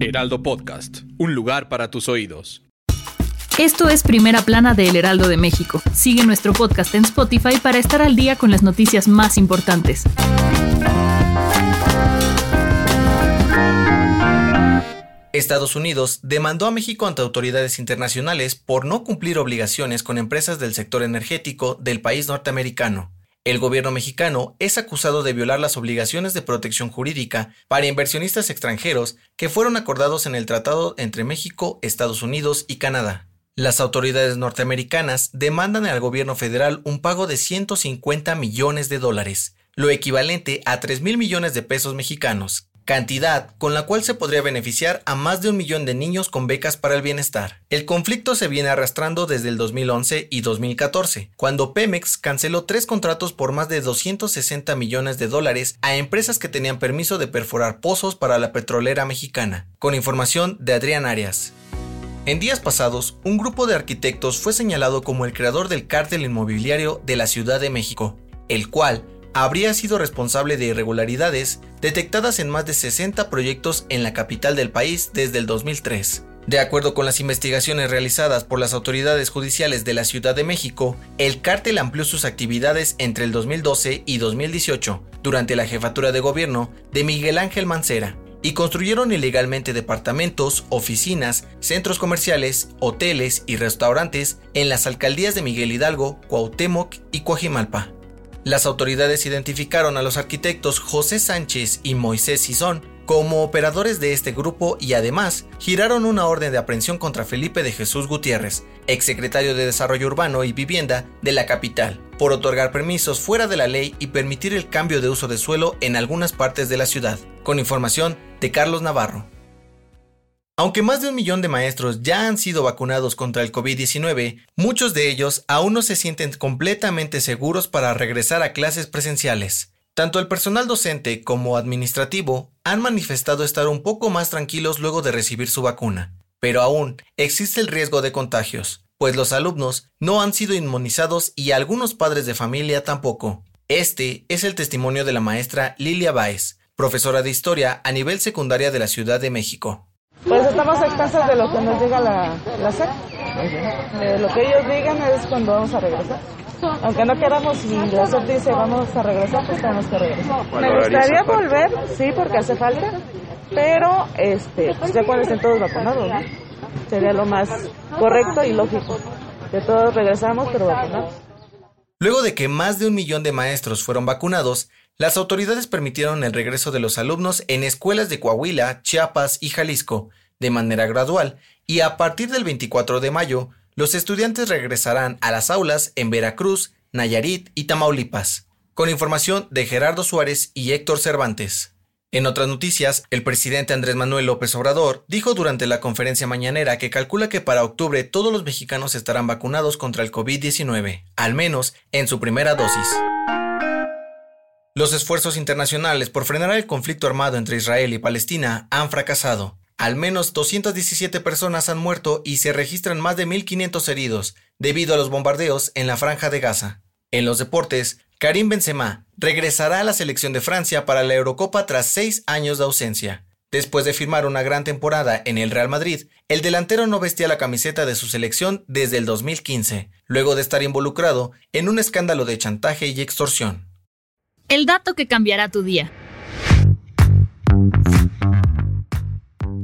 Heraldo Podcast, un lugar para tus oídos. Esto es Primera Plana de El Heraldo de México. Sigue nuestro podcast en Spotify para estar al día con las noticias más importantes. Estados Unidos demandó a México ante autoridades internacionales por no cumplir obligaciones con empresas del sector energético del país norteamericano. El gobierno mexicano es acusado de violar las obligaciones de protección jurídica para inversionistas extranjeros que fueron acordados en el tratado entre México, Estados Unidos y Canadá. Las autoridades norteamericanas demandan al gobierno federal un pago de 150 millones de dólares, lo equivalente a 3 mil millones de pesos mexicanos, cantidad con la cual se podría beneficiar a más de un millón de niños con becas para el bienestar. El conflicto se viene arrastrando desde el 2011 y 2014, cuando Pemex canceló tres contratos por más de 260 millones de dólares a empresas que tenían permiso de perforar pozos para la petrolera mexicana, con información de Adrián Arias. En días pasados, un grupo de arquitectos fue señalado como el creador del cártel inmobiliario de la Ciudad de México, el cual habría sido responsable de irregularidades detectadas en más de 60 proyectos en la capital del país desde el 2003. De acuerdo con las investigaciones realizadas por las autoridades judiciales de la Ciudad de México, el cártel amplió sus actividades entre el 2012 y 2018, durante la jefatura de gobierno de Miguel Ángel Mancera, y construyeron ilegalmente departamentos, oficinas, centros comerciales, hoteles y restaurantes en las alcaldías de Miguel Hidalgo, Cuauhtémoc y Coajimalpa. Las autoridades identificaron a los arquitectos José Sánchez y Moisés Sison como operadores de este grupo y además giraron una orden de aprehensión contra Felipe de Jesús Gutiérrez, exsecretario de Desarrollo Urbano y Vivienda de la capital, por otorgar permisos fuera de la ley y permitir el cambio de uso de suelo en algunas partes de la ciudad, con información de Carlos Navarro. Aunque más de un millón de maestros ya han sido vacunados contra el COVID-19, muchos de ellos aún no se sienten completamente seguros para regresar a clases presenciales. Tanto el personal docente como administrativo han manifestado estar un poco más tranquilos luego de recibir su vacuna. Pero aún existe el riesgo de contagios, pues los alumnos no han sido inmunizados y algunos padres de familia tampoco. Este es el testimonio de la maestra Lilia Báez, profesora de historia a nivel secundaria de la Ciudad de México. Pues estamos a de lo que nos llega la, la SEP. De lo que ellos digan es cuando vamos a regresar. Aunque no queramos, si la SEP dice vamos a regresar, pues tenemos que regresar. Me gustaría volver, sí, porque hace falta, pero este, pues ya cuando estén todos vacunados, ¿no? Sería lo más correcto y lógico. Que todos regresamos, pero vacunados. Luego de que más de un millón de maestros fueron vacunados, las autoridades permitieron el regreso de los alumnos en escuelas de Coahuila, Chiapas y Jalisco, de manera gradual, y a partir del 24 de mayo, los estudiantes regresarán a las aulas en Veracruz, Nayarit y Tamaulipas. Con información de Gerardo Suárez y Héctor Cervantes. En otras noticias, el presidente Andrés Manuel López Obrador dijo durante la conferencia mañanera que calcula que para octubre todos los mexicanos estarán vacunados contra el COVID-19, al menos en su primera dosis. Los esfuerzos internacionales por frenar el conflicto armado entre Israel y Palestina han fracasado. Al menos 217 personas han muerto y se registran más de 1.500 heridos debido a los bombardeos en la franja de Gaza. En los deportes, Karim Benzema regresará a la selección de Francia para la Eurocopa tras seis años de ausencia. Después de firmar una gran temporada en el Real Madrid, el delantero no vestía la camiseta de su selección desde el 2015, luego de estar involucrado en un escándalo de chantaje y extorsión. El dato que cambiará tu día.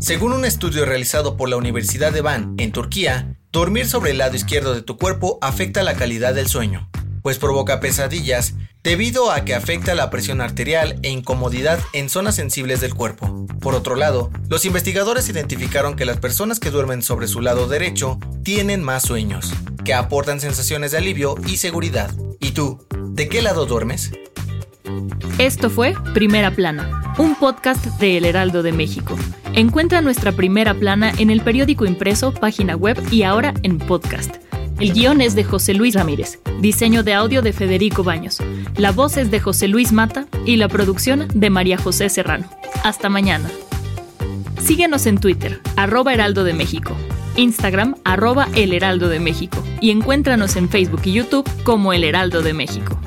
Según un estudio realizado por la Universidad de Van en Turquía, dormir sobre el lado izquierdo de tu cuerpo afecta la calidad del sueño, pues provoca pesadillas debido a que afecta la presión arterial e incomodidad en zonas sensibles del cuerpo. Por otro lado, los investigadores identificaron que las personas que duermen sobre su lado derecho tienen más sueños, que aportan sensaciones de alivio y seguridad. ¿Y tú? ¿De qué lado duermes? Esto fue Primera Plana un podcast de El Heraldo de México. Encuentra nuestra primera plana en el periódico impreso, página web y ahora en podcast. El guion es de José Luis Ramírez, diseño de audio de Federico Baños, la voz es de José Luis Mata y la producción de María José Serrano. Hasta mañana. Síguenos en Twitter, arroba Heraldo de México, Instagram, arroba El Heraldo de México y encuéntranos en Facebook y YouTube como El Heraldo de México.